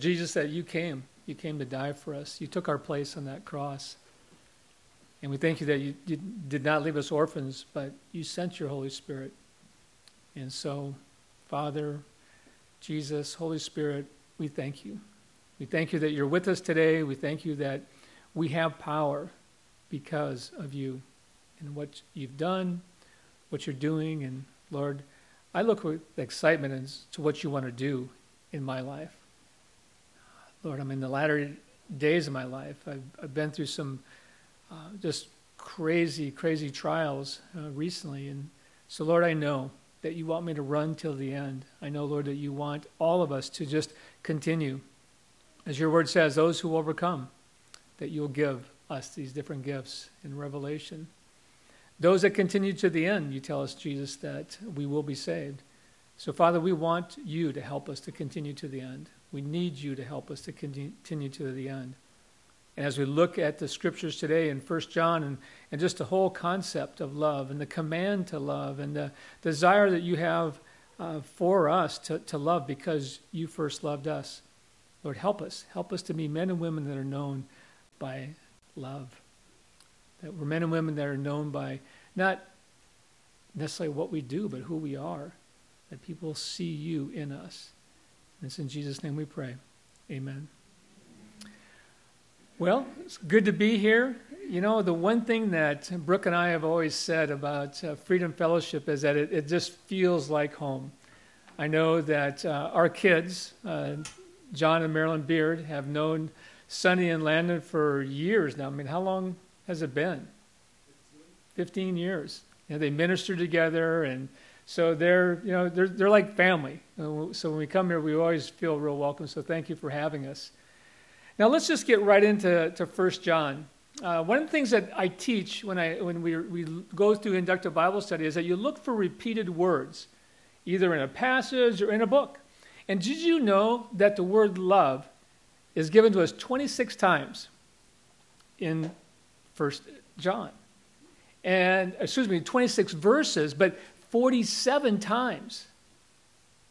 Jesus, that you came. You came to die for us. You took our place on that cross. And we thank you that you, you did not leave us orphans, but you sent your Holy Spirit. And so, Father, Jesus, Holy Spirit, we thank you. We thank you that you're with us today. We thank you that we have power because of you and what you've done, what you're doing. And Lord, I look with excitement to what you want to do in my life. Lord, I'm in the latter days of my life. I've, I've been through some uh, just crazy, crazy trials uh, recently. And so, Lord, I know that you want me to run till the end. I know, Lord, that you want all of us to just continue. As your word says, those who overcome, that you'll give us these different gifts in Revelation. Those that continue to the end, you tell us, Jesus, that we will be saved. So, Father, we want you to help us to continue to the end. We need you to help us to continue to the end. And as we look at the scriptures today in 1 John and, and just the whole concept of love and the command to love and the desire that you have uh, for us to, to love because you first loved us, Lord, help us. Help us to be men and women that are known by love. That we're men and women that are known by not necessarily what we do, but who we are. That people see you in us. It's in Jesus' name we pray. Amen. Well, it's good to be here. You know, the one thing that Brooke and I have always said about uh, Freedom Fellowship is that it, it, just feels like home. I know that uh, our kids, uh, John and Marilyn Beard, have known Sonny and Landon for years now. I mean, how long has it been? 15 years. You know, they minister together, and so they're, you know, they're, they're like family. So when we come here, we always feel real welcome. So thank you for having us. Now let's just get right into to 1 John. Uh, one of the things that I teach when, I, when we, we go through inductive Bible study is that you look for repeated words, either in a passage or in a book. And did you know that the word love is given to us 26 times in First John. And, excuse me, 26 verses, but 47 times.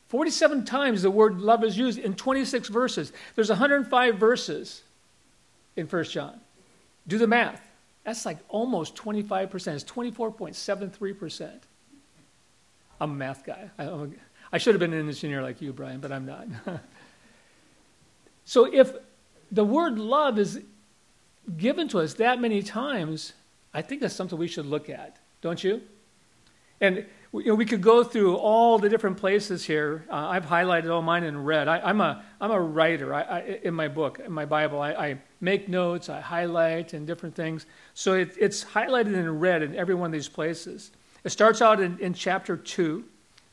47 times the word love is used in 26 verses. There's 105 verses in First John. Do the math. That's like almost 25%. It's 24.73%. I'm a math guy. I should have been an engineer like you, Brian, but I'm not. So if the word love is given to us that many times, I think that's something we should look at, don't you? And you know, we could go through all the different places here. Uh, I've highlighted all mine in red. I, am a, I'm a writer I, I, in my book, in my Bible. I, I, make notes, I highlight, and different things. So it, it's highlighted in red in every one of these places. It starts out in, in chapter 2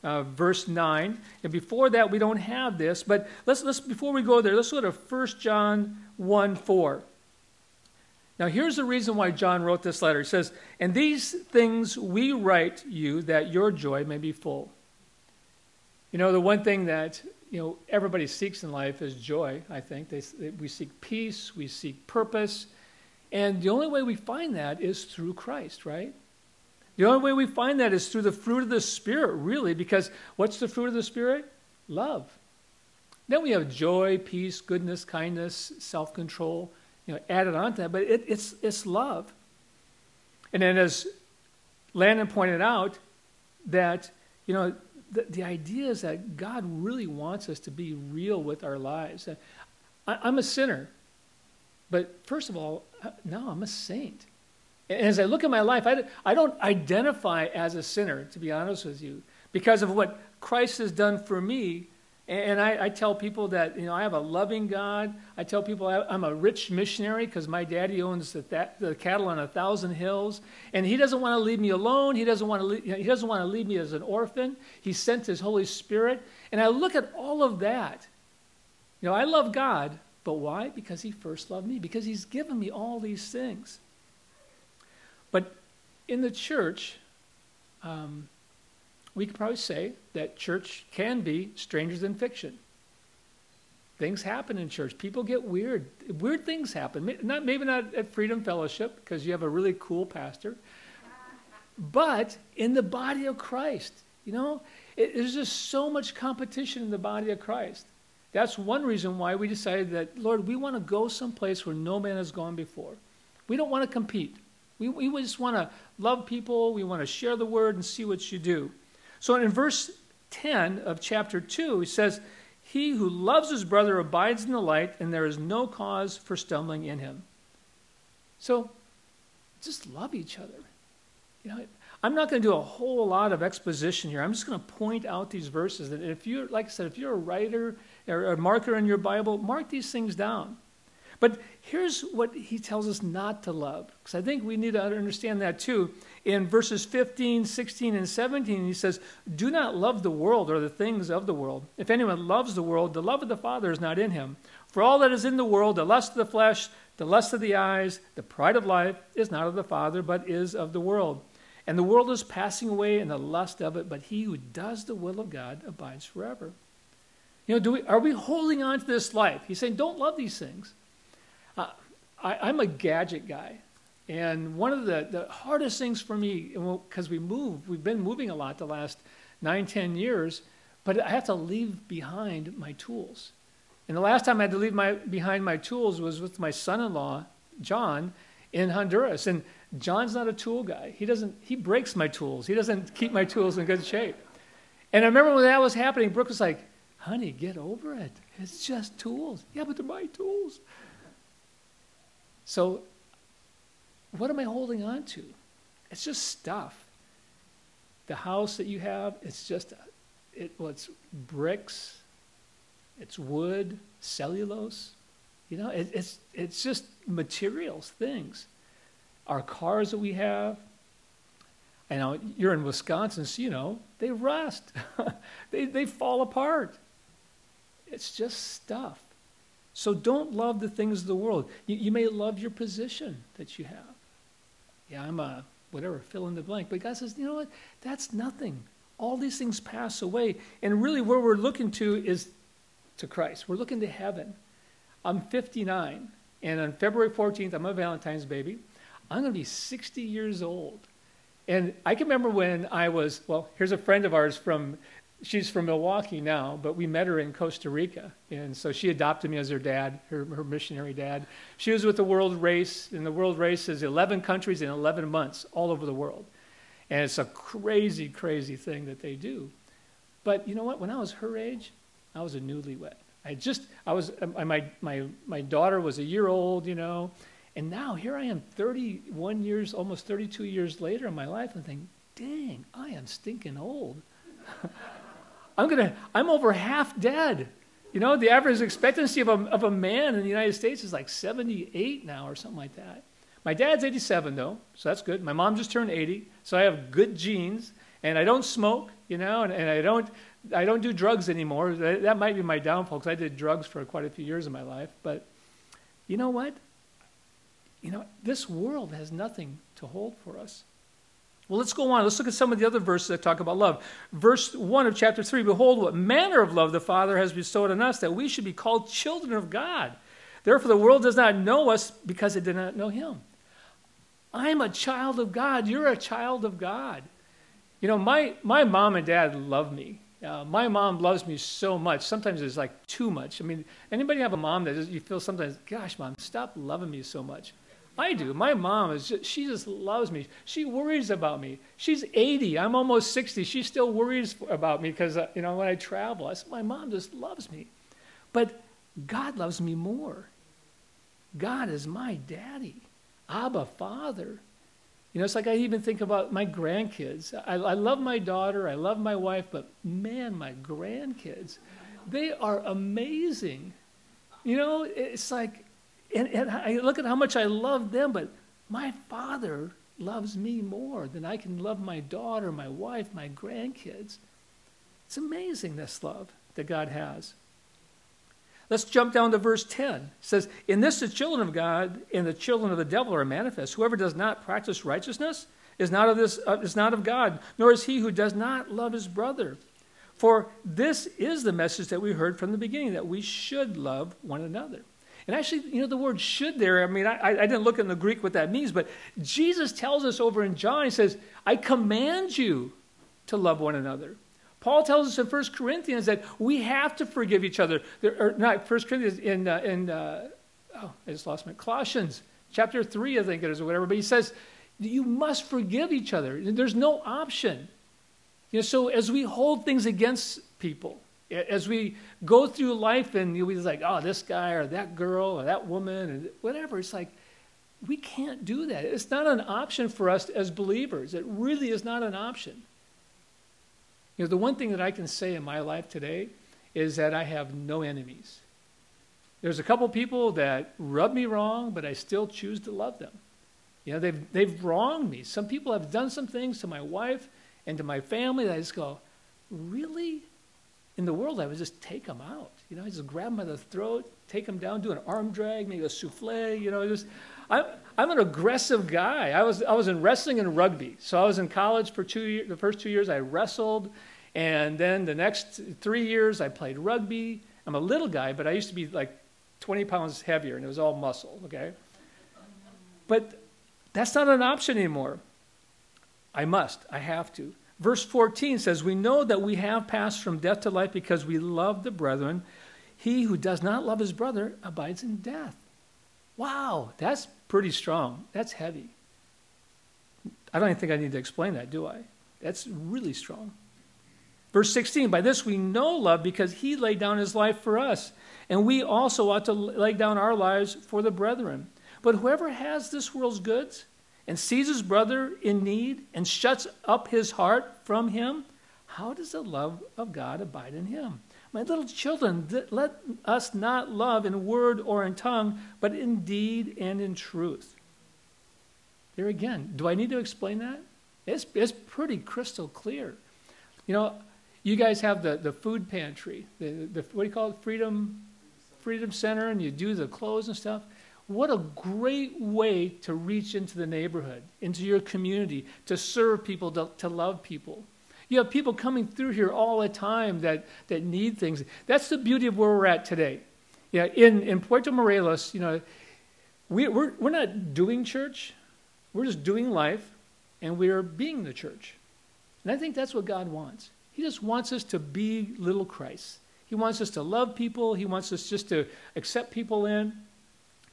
uh, verse 9. And before that, we don't have this, but let's, let's before we go there, let's go to 1 John 1 4. Now, here's the reason why John wrote this letter. He says, And these things we write you that your joy may be full. You know, the one thing that you know everybody seeks in life is joy. I think they, they, we seek peace, we seek purpose, and the only way we find that is through Christ, right? The only way we find that is through the fruit of the Spirit, really, because what's the fruit of the Spirit? Love. Then we have joy, peace, goodness, kindness, self control, you know, added on to that, but it, it's, it's love. And then, as Landon pointed out, that, you know, the, the idea is that God really wants us to be real with our lives. I, I'm a sinner, but first of all, uh, no, I'm a saint. And as I look at my life, I, I don't identify as a sinner, to be honest with you, because of what Christ has done for me. And I, I tell people that, you know, I have a loving God. I tell people I, am a rich missionary because my daddy owns the, the, cattle on a thousand hills. And he doesn't want to leave me alone. He doesn't, want to leave, he doesn't want to leave me as an orphan. He sent his Holy Spirit. And I look at all of that. You know, I love God, but why? Because he first loved me, because he's given me all these things. But in the church, um, we could probably say that church can be strangers than fiction. Things happen in church. People get weird. Weird things happen. Not maybe not at Freedom Fellowship because you have a really cool pastor, but in the body of Christ. You know, it, there's just so much competition in the body of Christ. That's one reason why we decided that, Lord, we want to go someplace where no man has gone before. We don't want to compete. We, we just want to love people. We want to share the word and see what you do. So in verse 10 of chapter 2, he says, He who loves his brother abides in the light, and there is no cause for stumbling in him. So just love each other. You know, I'm not going to do a whole lot of exposition here. I'm just going to point out these verses that if you're, like I said, if you're a writer or a marker in your Bible, mark these things down. But here's what he tells us not to love, because I think we need to understand that too. In verses 15, 16, and 17, he says, Do not love the world or the things of the world. If anyone loves the world, the love of the Father is not in him. For all that is in the world, the lust of the flesh, the lust of the eyes, the pride of life, is not of the Father, but is of the world. And the world is passing away and the lust of it, but he who does the will of God abides forever. You know, do we, are we holding on to this life? He's saying, don't love these things. Uh, I, am a gadget guy. And one of the, the hardest things for me, because we move, we've been moving a lot the last nine, ten years, but I have to leave behind my tools. And the last time I had to leave my, behind my tools was with my son in law, John, in Honduras. And John's not a tool guy. He doesn't, he breaks my tools. He doesn't keep my tools in good shape. And I remember when that was happening, Brooke was like, honey, get over it. It's just tools. Yeah, but they're my tools. So, what am I holding on to? It's just stuff. The house that you have, it's just, it, well, it's bricks, it's wood, cellulose. You know, it, it's, it's just materials, things. Our cars that we have, I know you're in Wisconsin, so you know, they rust, they, they fall apart. It's just stuff. So don't love the things of the world. You, you may love your position that you have. Yeah, I'm a whatever, fill in the blank. But God says, you know what? That's nothing. All these things pass away. And really, where we're looking to is to Christ. We're looking to heaven. I'm 59, and on February 14th, I'm a Valentine's baby. I'm going to be 60 years old. And I can remember when I was, well, here's a friend of ours from she's from Milwaukee now, but we met her in Costa Rica. And so she adopted me as her dad, her, her missionary dad. She was with the World Race, and the World Race is 11 countries in 11 months all over the world. And it's a crazy, crazy thing that they do. But you know what? When I was her age, I was a newlywed. I just, I was, um, my, my, my daughter was a year old, you know. And now here I am 31 years, almost 32 years later in my life, and think, dang, I am stinking old. I'm gonna, I'm over half dead. You know, the average expectancy of a, of a man in the United States is like 78 now or something like that. My dad's 87 though, so that's good. My mom just turned 80, so I have good genes, and I don't smoke, you know, and, and I don't, I don't do drugs anymore. That, that might be my downfall because I did drugs for quite a few years of my life. But you know what? You know, this world has nothing to hold for us. Well, let's go on. Let's look at some of the other verses that talk about love. Verse 1 of chapter 3 Behold, what manner of love the Father has bestowed on us, that we should be called children of God. Therefore, the world does not know us because it did not know Him. I'm a child of God. You're a child of God. You know, my, my mom and dad love me. Uh, my mom loves me so much. Sometimes it's like too much. I mean, anybody have a mom that you feel sometimes, gosh, mom, stop loving me so much. I do. My mom is just, she just loves me. She worries about me. She's 80. I'm almost 60. She still worries about me because, uh, you know, when I travel, I said, my mom just loves me. But God loves me more. God is my daddy. Abba, Father. You know, it's like I even think about my grandkids. I, I love my daughter, I love my wife, but man, my grandkids, they are amazing. You know, it's like, and, and I look at how much I love them, but my father loves me more than I can love my daughter, my wife, my grandkids. It's amazing, this love that God has. Let's jump down to verse 10. It says, In this the children of God and the children of the devil are manifest. Whoever does not practice righteousness is not of, this, uh, is not of God, nor is he who does not love his brother. For this is the message that we heard from the beginning, that we should love one another. And actually, you know, the word should there, I mean, I, I didn't look in the Greek what that means, but Jesus tells us over in John, he says, I command you to love one another. Paul tells us in 1 Corinthians that we have to forgive each other. There, or not 1 Corinthians, in, uh, in uh, oh, I just lost my, Colossians chapter 3, I think it is, or whatever. But he says, you must forgive each other. There's no option. You know, so as we hold things against people, as we go through life and we're like, oh, this guy or that girl or that woman and whatever, it's like, we can't do that. It's not an option for us as believers. It really is not an option. You know, the one thing that I can say in my life today is that I have no enemies. There's a couple people that rub me wrong, but I still choose to love them. You know, they've, they've wronged me. Some people have done some things to my wife and to my family that I just go, really? In the world, I would just take them out. You know, I just grab them by the throat, take them down, do an arm drag, maybe a souffle, you know, just, I, I'm an aggressive guy. I was, I was in wrestling and rugby. So I was in college for two years, the first two years I wrestled. And then the next three years I played rugby. I'm a little guy, but I used to be like 20 pounds heavier and it was all muscle, okay? But that's not an option anymore. I must, I have to. Verse 14 says, We know that we have passed from death to life because we love the brethren. He who does not love his brother abides in death. Wow, that's pretty strong. That's heavy. I don't even think I need to explain that, do I? That's really strong. Verse 16, by this we know love because he laid down his life for us, and we also ought to lay down our lives for the brethren. But whoever has this world's goods and sees his brother in need and shuts up his heart from him, how does the love of God abide in him? My little children, let us not love in word or in tongue, but in deed and in truth. There again, do I need to explain that? It's, it's pretty crystal clear. You know, you guys have the, the food pantry, the, the, what do you call it? Freedom, Freedom Center, and you do the clothes and stuff. What a great way to reach into the neighborhood, into your community, to serve people, to, to love people. You have people coming through here all the time that, that need things. That's the beauty of where we're at today. Yeah, in, in Puerto Morelos, you know, we, we're, we're not doing church, we're just doing life, and we're being the church. And I think that's what God wants. He just wants us to be little Christ. He wants us to love people. He wants us just to accept people in.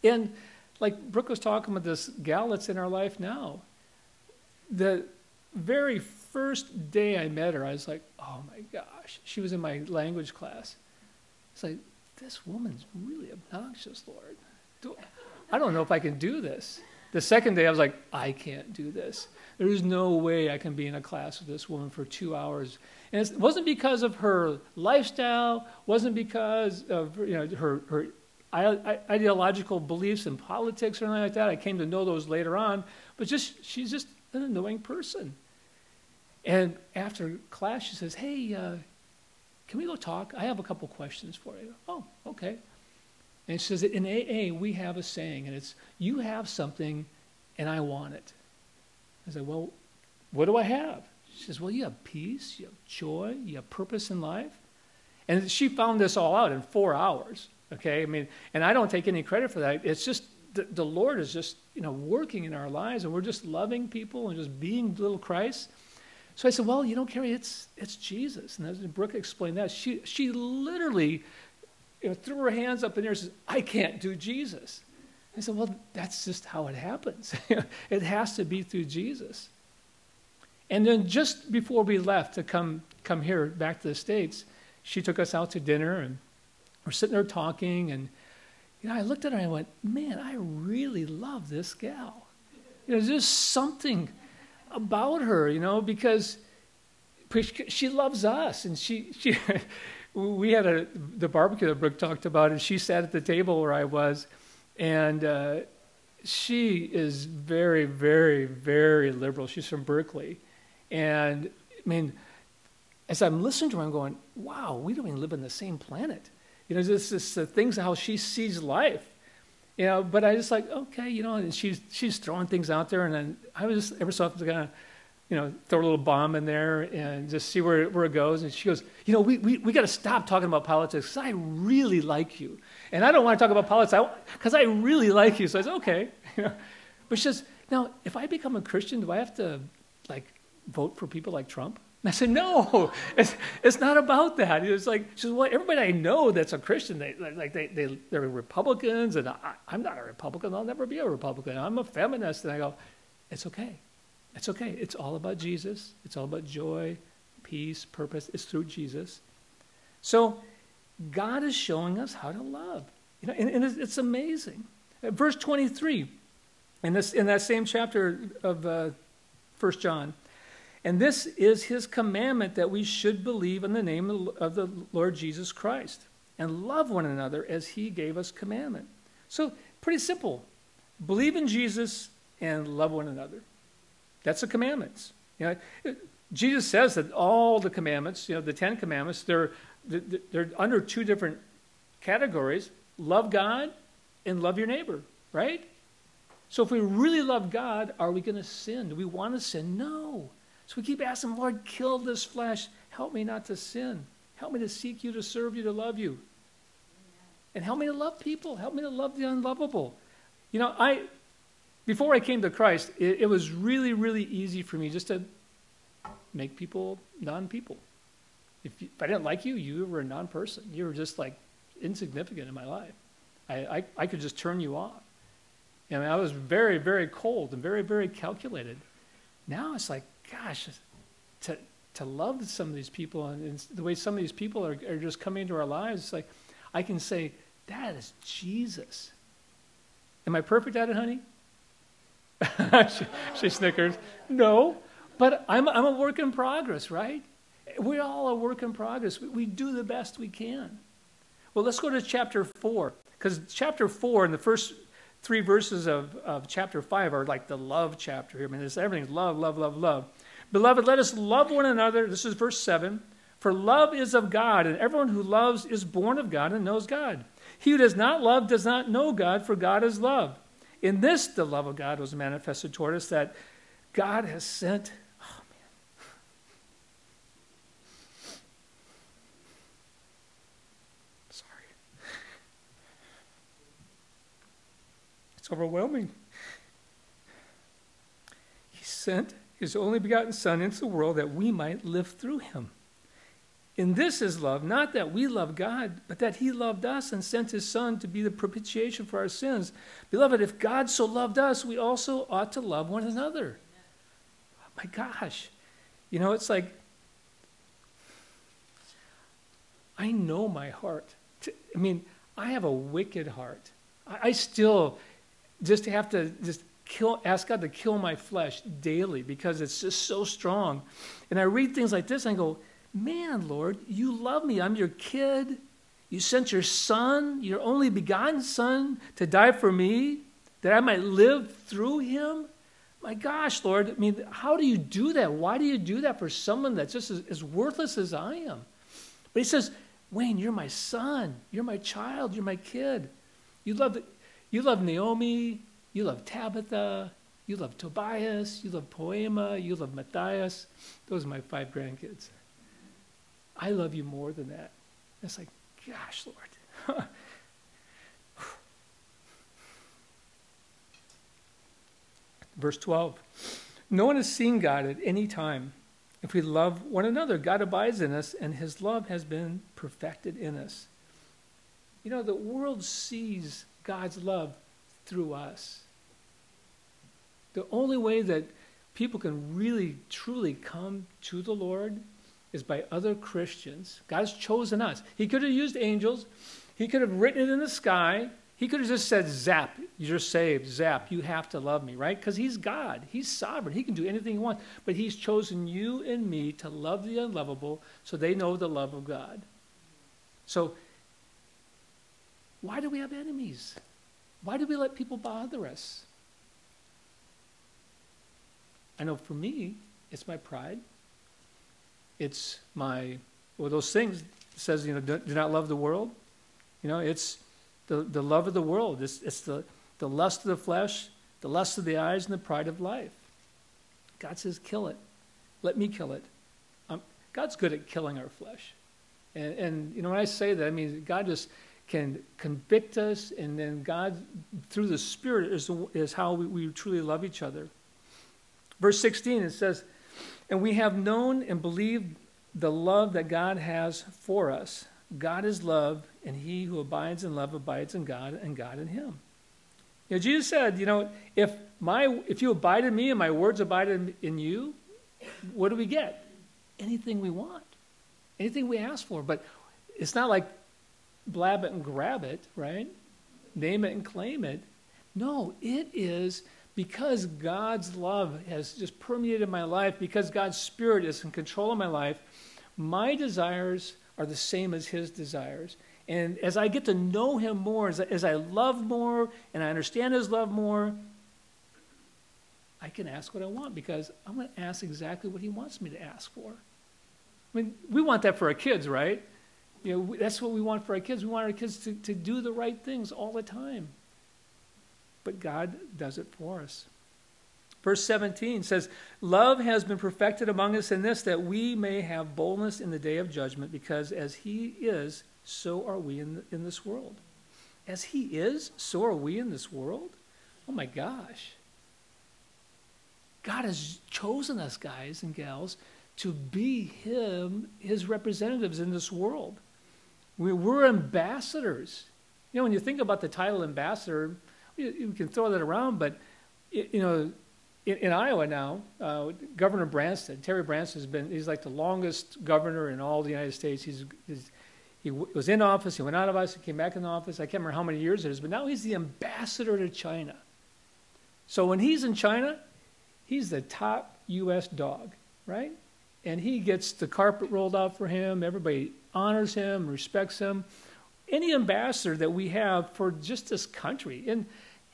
And like Brooke was talking about this gal that's in our life now. The very first day I met her, I was like, oh my gosh. She was in my language class. It's like, this woman's really obnoxious, Lord. Do, I don't know if I can do this. The second day, I was like, I can't do this. There's no way I can be in a class with this woman for two hours. And it wasn't because of her lifestyle, wasn't because of you know, her, her ideological beliefs in politics or anything like that. I came to know those later on. But just she's just an annoying person. And after class, she says, Hey, uh, can we go talk? I have a couple questions for you. Oh, okay. And she says, In AA, we have a saying, and it's, You have something, and I want it. I said, Well, what do I have? She says, Well, you have peace, you have joy, you have purpose in life. And she found this all out in four hours. Okay, I mean, and I don't take any credit for that. It's just the, the Lord is just, you know, working in our lives, and we're just loving people and just being little Christ. So I said, well, you know, Carrie, it's, it's Jesus. And Brooke explained that, she, she literally you know, threw her hands up in the air and says, I can't do Jesus. I said, well, that's just how it happens. it has to be through Jesus. And then just before we left to come, come here back to the States, she took us out to dinner and we're sitting there talking. And, you know, I looked at her and I went, man, I really love this gal. You know, there's just something about her, you know, because she loves us. And she, she we had a, the barbecue that Brooke talked about, and she sat at the table where I was. And uh, she is very, very, very liberal. She's from Berkeley. And I mean, as I'm listening to her, I'm going, wow, we don't even live on the same planet. You know, this uh, things how she sees life. You know, but I just like, okay, you know, and she's she's throwing things out there, and then I was just every so often of, you know, throw a little bomb in there and just see where, where it goes. And she goes, you know, we, we, we got to stop talking about politics I really like you. And I don't want to talk about politics because I, I, really like you. So I said, okay. You know? But she says, now, if I become a Christian, do I have to, like, vote for people like Trump? And I said, no, it's, it's not about that. It was like, she said, well, everybody I know that's a Christian, they, like they, they, they're Republicans, and I, I'm not a Republican. I'll never be a Republican. I'm a feminist. And I go, it's okay. It's okay. It's all about Jesus. It's all about joy, peace, purpose. It's through Jesus. So God is showing us how to love. You know, and, and it's, it's, amazing. Verse 23, in, this, in that same chapter of uh, 1 John, and this is his commandment that we should believe in the name of the Lord Jesus Christ and love one another as he gave us commandment. So, pretty simple. Believe in Jesus and love one another. That's the commandments. You know, Jesus says that all the commandments, you know, the Ten Commandments, they're, they're under two different categories love God and love your neighbor, right? So if we really love God, are we going to sin? Do we want to sin? No. So we keep asking, Lord, kill this flesh. Help me not to sin. Help me to seek you, to serve you, to love you. And help me to love people. Help me to love the unlovable. You know, I before I came to Christ, it, it was really, really easy for me just to make people non-people. If, you, if I didn't like you, you were a non-person. You were just like insignificant in my life. I, I, I could just turn you off. Mean, I was very, very cold and very, very calculated. Now it's like, gosh, to, to love some of these people and, and the way some of these people are, are just coming into our lives, it's like I can say, that is Jesus. Am I perfect at it, honey? she, she snickers. No, but I'm, I'm a work in progress, right? We're all a work in progress. We, we do the best we can. Well, let's go to chapter 4, because chapter 4 and the first three verses of, of chapter 5 are like the love chapter here. I mean, it's everything's love, love, love, love. Beloved, let us love one another. This is verse 7. For love is of God, and everyone who loves is born of God and knows God. He who does not love does not know God, for God is love. In this, the love of God was manifested toward us that God has sent. Oh, man. Sorry. It's overwhelming. He sent his only begotten Son into the world that we might live through him. In this is love, not that we love God, but that He loved us and sent His Son to be the propitiation for our sins. Beloved, if God so loved us, we also ought to love one another. Oh my gosh. You know, it's like, I know my heart. I mean, I have a wicked heart. I still just have to just kill, ask God to kill my flesh daily because it's just so strong. And I read things like this and I go, Man, Lord, you love me. I'm your kid. You sent your son, your only begotten son, to die for me, that I might live through him. My gosh, Lord, I mean, how do you do that? Why do you do that for someone that's just as, as worthless as I am? But he says, Wayne, you're my son. You're my child. You're my kid. You love, you love Naomi. You love Tabitha. You love Tobias. You love Poema. You love Matthias. Those are my five grandkids. I love you more than that. It's like, gosh, Lord. Verse 12 No one has seen God at any time. If we love one another, God abides in us, and his love has been perfected in us. You know, the world sees God's love through us. The only way that people can really, truly come to the Lord is by other Christians. God's chosen us. He could have used angels, He could have written it in the sky. He could have just said, Zap, you're saved. Zap, you have to love me, right? Because He's God. He's sovereign. He can do anything He wants. But He's chosen you and me to love the unlovable so they know the love of God. So, why do we have enemies? Why do we let people bother us? I know for me, it's my pride. It's my, well, those things, says, you know, do, do, not love the world. You know, it's the, the love of the world. It's, it's the, the lust of the flesh, the lust of the eyes, and the pride of life. God says, kill it. Let me kill it. Um, God's good at killing our flesh. And, and, you know, when I say that, I mean, God just can convict us, and then God, through the Spirit, is, is how we, we truly love each other. Verse 16, it says, And we have known and believed the love that God has for us. God is love, and he who abides in love abides in God, and God in him. You know, Jesus said, you know, if my if you abide in me and my words abide in, in you, what do we get? Anything we want. Anything we ask for. But it's not like blab it and grab it, right? Name it and claim it. No, it is because God's love has just permeated my life, because God's Spirit is in control of my life, my desires are the same as His desires. And as I get to know Him more, as I, as I love more and I understand His love more, I can ask what I want because I'm going to ask exactly what He wants me to ask for. I mean, we want that for our kids, right? You know, that's what we want for our kids. We want our kids to, to do the right things all the time but God does it for us. Verse 17 says, Love has been perfected among us in this, that we may have boldness in the day of judgment, because as He is, so are we in, in this world. As He is, so are we in this world? Oh my gosh. God has chosen us, guys and gals, to be Him, His representatives in this world. We, we're ambassadors. You know, when you think about the title ambassador, you can throw that around, but you know, in, in Iowa now, uh, Governor Branstad, Terry Branstad has been, he's like the longest governor in all the United States. He's, he's he w- was in office, he went out of office, he came back in office. I can't remember how many years it is, but now he's the ambassador to China. So when he's in China, he's the top U.S. dog, right? And he gets the carpet rolled out for him. Everybody honors him, respects him any ambassador that we have for just this country. And,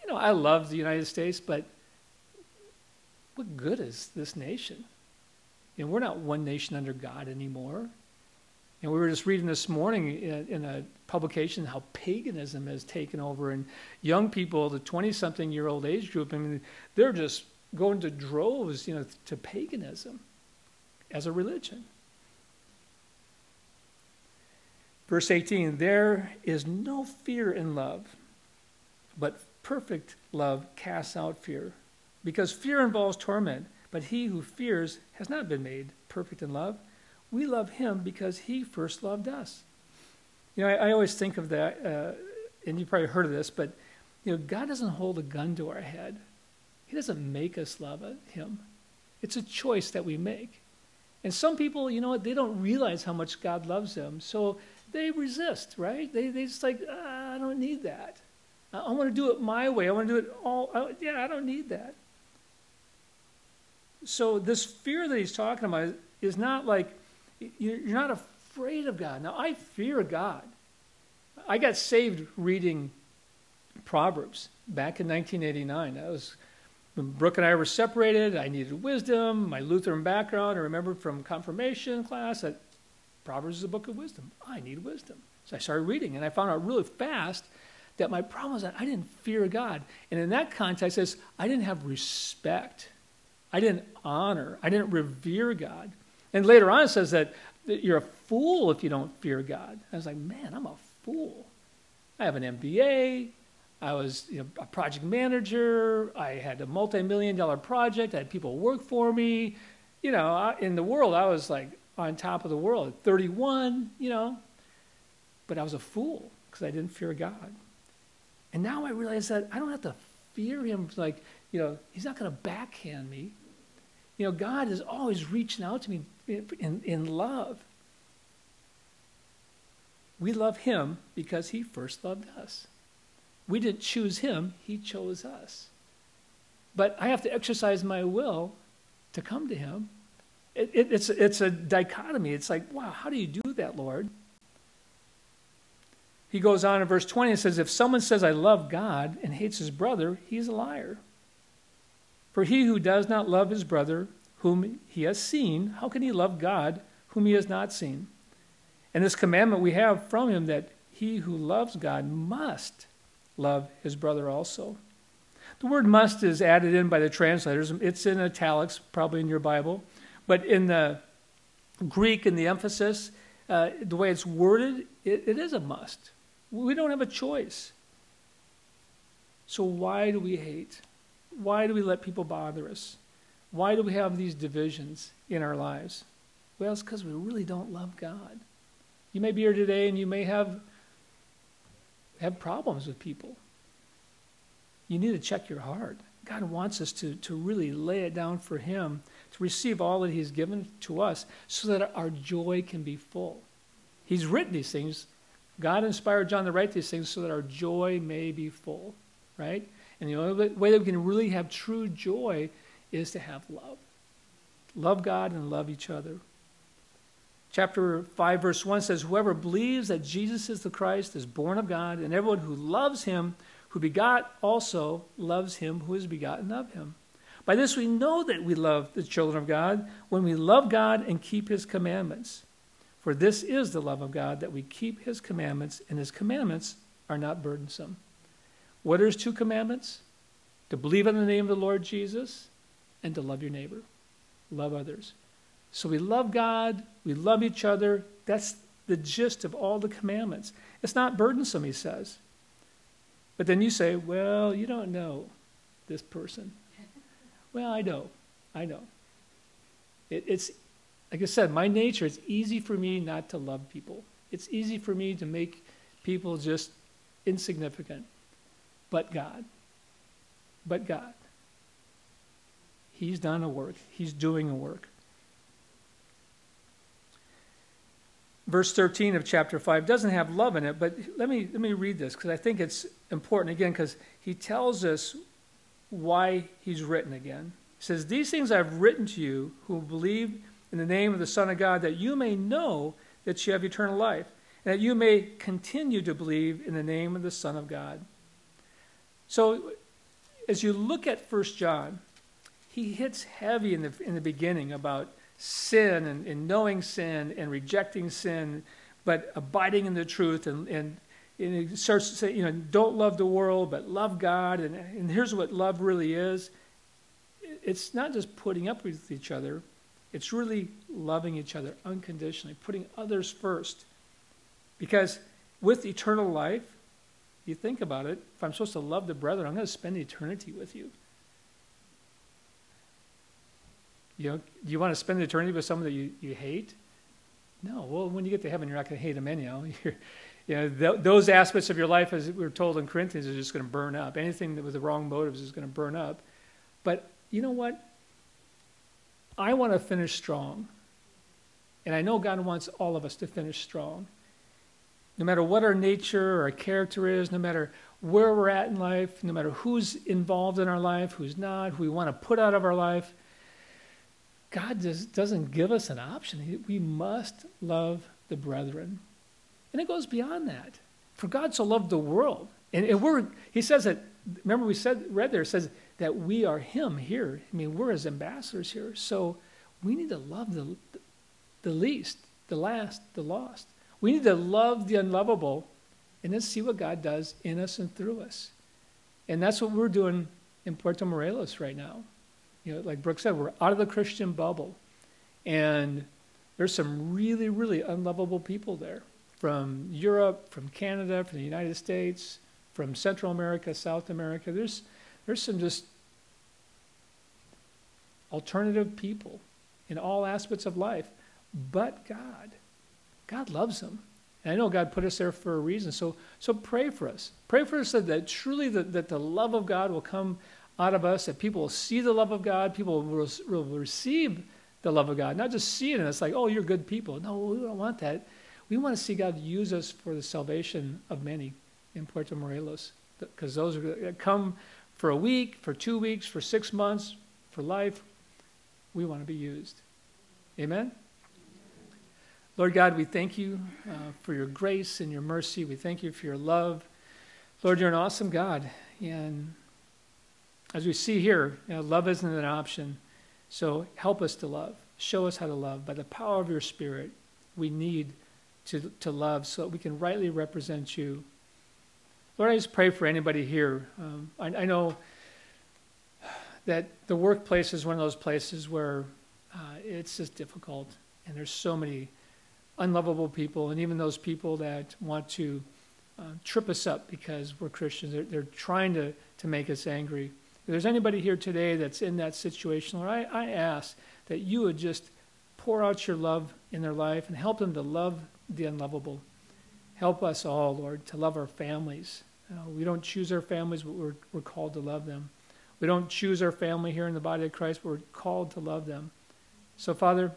you know, I love the United States, but what good is this nation? And we're not one nation under God anymore. And we were just reading this morning in, in a publication how paganism has taken over, and young people, the 20 something year old age group, I mean, they're just going to droves, you know, to paganism as a religion. Verse 18 There is no fear in love, but perfect love casts out fear. Because fear involves torment, but he who fears has not been made perfect in love. We love him because he first loved us. You know, I, I always think of that, uh, and you've probably heard of this, but you know, God doesn't hold a gun to our head. He doesn't make us love him. It's a choice that we make. And some people, you know what, they don't realize how much God loves them. So they resist, right? They, they just like, ah, I don't need that. I, I want to do it my way. I want to do it all. I, yeah, I don't need that. So this fear that he's talking about is not like you're not afraid of God. Now I fear God. I got saved reading Proverbs back in 1989. That was when Brooke and I were separated. I needed wisdom. My Lutheran background. I remember from confirmation class that Proverbs is a book of wisdom. I need wisdom. So I started reading, and I found out really fast that my problem was that I didn't fear God. And in that context, says I didn't have respect. I didn't honor. I didn't revere God. And later on, it says that, that you're a fool if you don't fear God. I was like, man, I'm a fool. I have an MBA. I was you know, a project manager. I had a multi million dollar project. I had people work for me. You know, I, in the world, I was like on top of the world at 31, you know. But I was a fool because I didn't fear God. And now I realize that I don't have to fear him like, you know, he's not going to backhand me. You know, God is always reaching out to me in, in love. We love him because he first loved us. We didn't choose him, he chose us. But I have to exercise my will to come to him it, it, it's, it's a dichotomy. It's like, wow, how do you do that, Lord? He goes on in verse 20 and says, If someone says, I love God and hates his brother, he's a liar. For he who does not love his brother, whom he has seen, how can he love God, whom he has not seen? And this commandment we have from him that he who loves God must love his brother also. The word must is added in by the translators. It's in italics, probably in your Bible. But in the Greek and the emphasis, uh, the way it's worded, it, it is a must. We don't have a choice. So why do we hate? Why do we let people bother us? Why do we have these divisions in our lives? Well, it's because we really don't love God. You may be here today and you may have, have problems with people. You need to check your heart. God wants us to, to really lay it down for Him, to receive all that He's given to us so that our joy can be full. He's written these things. God inspired John to write these things so that our joy may be full, right? And the only way that we can really have true joy is to have love. Love God and love each other. Chapter 5, verse 1 says, Whoever believes that Jesus is the Christ is born of God, and everyone who loves him, who begot, also loves him who is begotten of him. By this we know that we love the children of God, when we love God and keep his commandments. For this is the love of God, that we keep his commandments, and his commandments are not burdensome. What are his two commandments? To believe in the name of the Lord Jesus and to love your neighbor, love others. So we love God, we love each other. That's the gist of all the commandments. It's not burdensome, he says. But then you say, well, you don't know this person. well, I know. I know. It, it's, like I said, my nature, it's easy for me not to love people. It's easy for me to make people just insignificant. But God. But God. He's done a work, He's doing a work. Verse 13 of chapter 5 doesn't have love in it, but let me, let me read this because I think it's important again because he tells us why he's written again. He says, These things I've written to you who believe in the name of the Son of God, that you may know that you have eternal life, and that you may continue to believe in the name of the Son of God. So, as you look at First John, he hits heavy in the, in the beginning about sin and, and knowing sin and rejecting sin, but abiding in the truth. And, and, and he starts to say, you know, don't love the world, but love God. And, and here's what love really is it's not just putting up with each other, it's really loving each other unconditionally, putting others first. Because with eternal life, you think about it, if I'm supposed to love the brethren, I'm going to spend eternity with you. You know, do you want to spend eternity with someone that you, you hate? No. Well, when you get to heaven, you're not going to hate them anyhow. You're, you know, th- those aspects of your life, as we are told in Corinthians, are just going to burn up. Anything that with the wrong motives is going to burn up. But you know what? I want to finish strong. And I know God wants all of us to finish strong. No matter what our nature or our character is, no matter where we're at in life, no matter who's involved in our life, who's not, who we want to put out of our life, God just doesn't give us an option. We must love the brethren. And it goes beyond that. For God so loved the world. And, and we're, he says that, remember we said, read there, it says that we are him here. I mean, we're his ambassadors here. So we need to love the, the least, the last, the lost. We need to love the unlovable and then see what God does in us and through us. And that's what we're doing in Puerto Morelos right now you know, like Brooke said, we're out of the Christian bubble. And there's some really, really unlovable people there from Europe, from Canada, from the United States, from Central America, South America. There's, there's some just alternative people in all aspects of life, but God. God loves them. And I know God put us there for a reason. So, so pray for us. Pray for us that, that truly the, that the love of God will come out of us, that people will see the love of God, people will, will receive the love of God, not just see it and it's like, oh, you're good people. No, we don't want that. We want to see God use us for the salvation of many in Puerto Morelos, because those are come for a week, for two weeks, for six months, for life. We want to be used. Amen. Lord God, we thank you uh, for your grace and your mercy. We thank you for your love. Lord, you're an awesome God. And as we see here, you know, love isn't an option. So help us to love. Show us how to love. By the power of your Spirit, we need to, to love so that we can rightly represent you. Lord, I just pray for anybody here. Um, I, I, know that the workplace is one of those places where uh, it's just difficult, and there's so many unlovable people, and even those people that want to uh, trip us up because we're Christians. They're, they're trying to, to make us angry. If there's anybody here today that's in that situation, Lord, I, I ask that you would just pour out your love in their life and help them to love the unlovable. Help us all, Lord, to love our families. Uh, we don't choose our families, but we're, we're called to love them. We don't choose our family here in the body of Christ, but we're called to love them. So, Father,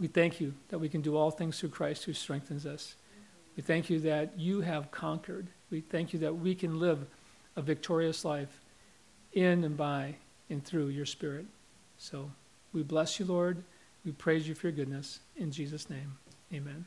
we thank you that we can do all things through Christ who strengthens us. We thank you that you have conquered. We thank you that we can live a victorious life in and by and through your Spirit. So we bless you, Lord. We praise you for your goodness. In Jesus' name, amen.